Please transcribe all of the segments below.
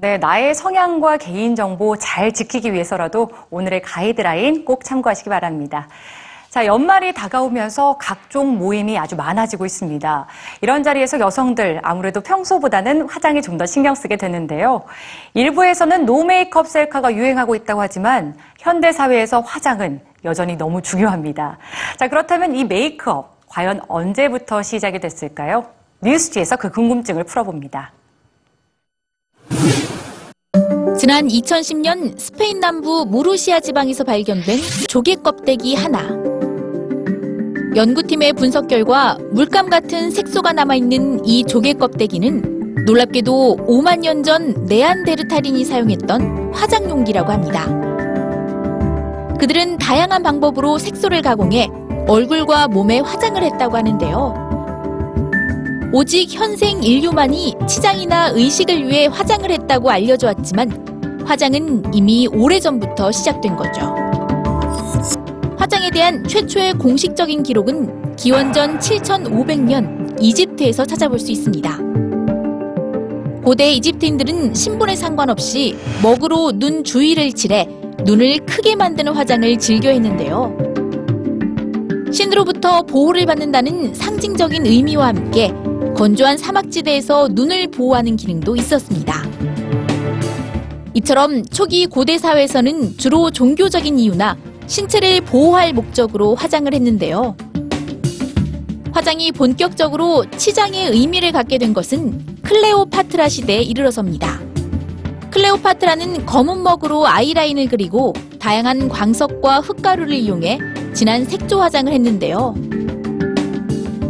네, 나의 성향과 개인정보 잘 지키기 위해서라도 오늘의 가이드라인 꼭 참고하시기 바랍니다. 자, 연말이 다가오면서 각종 모임이 아주 많아지고 있습니다. 이런 자리에서 여성들 아무래도 평소보다는 화장에 좀 더 신경 쓰게 되는데요. 일부에서는 no 메이크업 셀카가 유행하고 있다고 하지만 현대 사회에서 화장은 여전히 너무 중요합니다. 자, 그렇다면 이 메이크업 과연 언제부터 시작이 됐을까요? 뉴스지에서 그 궁금증을 풀어봅니다. 지난 2010년 스페인 남부 무르시아 지방에서 발견된 조개 껍데기 하나. 연구팀의 분석 결과 물감 같은 색소가 남아있는 이 조개 껍데기는 놀랍게도 5만 년 전 네안데르탈인이 사용했던 화장 용기라고 합니다. 그들은 다양한 방법으로 색소를 가공해 얼굴과 몸에 화장을 했다고 하는데요. 오직 현생 인류만이 치장이나 의식을 위해 화장을 했다고 알려져 왔지만 화장은 이미 오래전부터 시작된 거죠. 화장에 대한 최초의 공식적인 기록은 기원전 7500년 이집트에서 찾아볼 수 있습니다. 고대 이집트인들은 신분에 상관없이 먹으로 눈 주위를 칠해 눈을 크게 만드는 화장을 즐겨 했는데요. 신으로부터 보호를 받는다는 상징적인 의미와 함께 건조한 사막지대에서 눈을 보호하는 기능도 있었습니다. 이처럼 초기 고대 사회에서는 주로 종교적인 이유나 신체를 보호할 목적으로 화장을 했는데요. 화장이 본격적으로 치장의 의미를 갖게 된 것은 클레오파트라 시대에 이르러섭니다. 클레오파트라는 검은 먹으로 아이라인을 그리고 다양한 광석과 흙가루를 이용해 진한 색조 화장을 했는데요.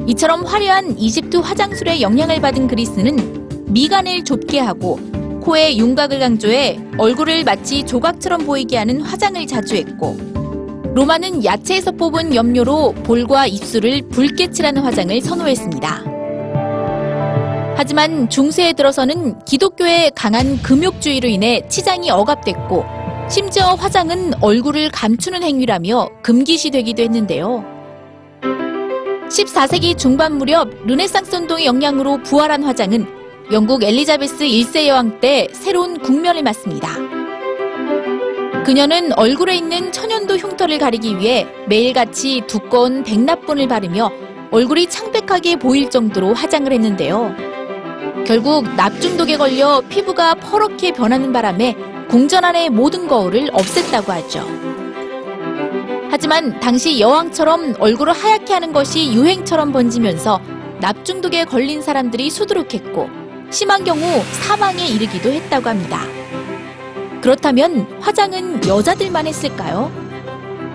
이처럼 화려한 이집트 화장술의 영향을 받은 그리스는 미간을 좁게 하고 코에 윤곽을 강조해 얼굴을 마치 조각처럼 보이게 하는 화장을 자주 했고 로마는 야채에서 뽑은 염료로 볼과 입술을 붉게 칠하는 화장을 선호했습니다. 하지만 중세에 들어서는 기독교의 강한 금욕주의로 인해 치장이 억압됐고 심지어 화장은 얼굴을 감추는 행위라며 금기시 되기도 했는데요. 14세기 중반 무렵 르네상스 운동의 영향으로 부활한 화장은 영국 엘리자베스 1세 여왕 때 새로운 국면을 맞습니다. 그녀는 얼굴에 있는 천연도 흉터를 가리기 위해 매일같이 두꺼운 백납분을 바르며 얼굴이 창백하게 보일 정도로 화장을 했는데요. 결국 납중독에 걸려 피부가 퍼렇게 변하는 바람에 궁전 안의 모든 거울을 없앴다고 하죠. 하지만 당시 여왕처럼 얼굴을 하얗게 하는 것이 유행처럼 번지면서 납중독에 걸린 사람들이 수두룩했고 심한 경우 사망에 이르기도 했다고 합니다. 그렇다면 화장은 여자들만 했을까요?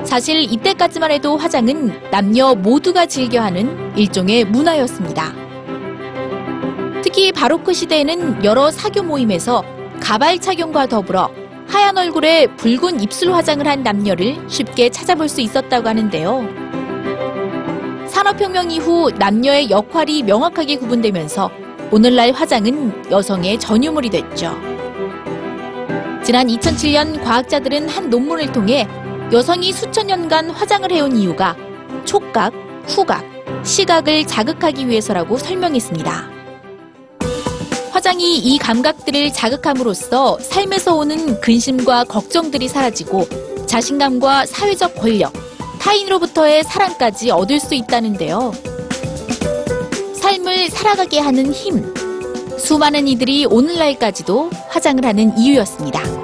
사실 이때까지만 해도 화장은 남녀 모두가 즐겨하는 일종의 문화였습니다. 특히 바로크 시대에는 여러 사교 모임에서 가발 착용과 더불어 하얀 얼굴에 붉은 입술 화장을 한 남녀를 쉽게 찾아볼 수 있었다고 하는데요. 산업혁명 이후 남녀의 역할이 명확하게 구분되면서 오늘날 화장은 여성의 전유물이 됐죠. 지난 2007년 과학자들은 한 논문을 통해 여성이 수천 년간 화장을 해온 이유가 촉각, 후각, 시각을 자극하기 위해서라고 설명했습니다. 화장이 이 감각들을 자극함으로써 삶에서 오는 근심과 걱정들이 사라지고 자신감과 사회적 권력, 타인으로부터의 사랑까지 얻을 수 있다는데요. 삶을 살아가게 하는 힘. 수많은 이들이 오늘날까지도 화장을 하는 이유였습니다.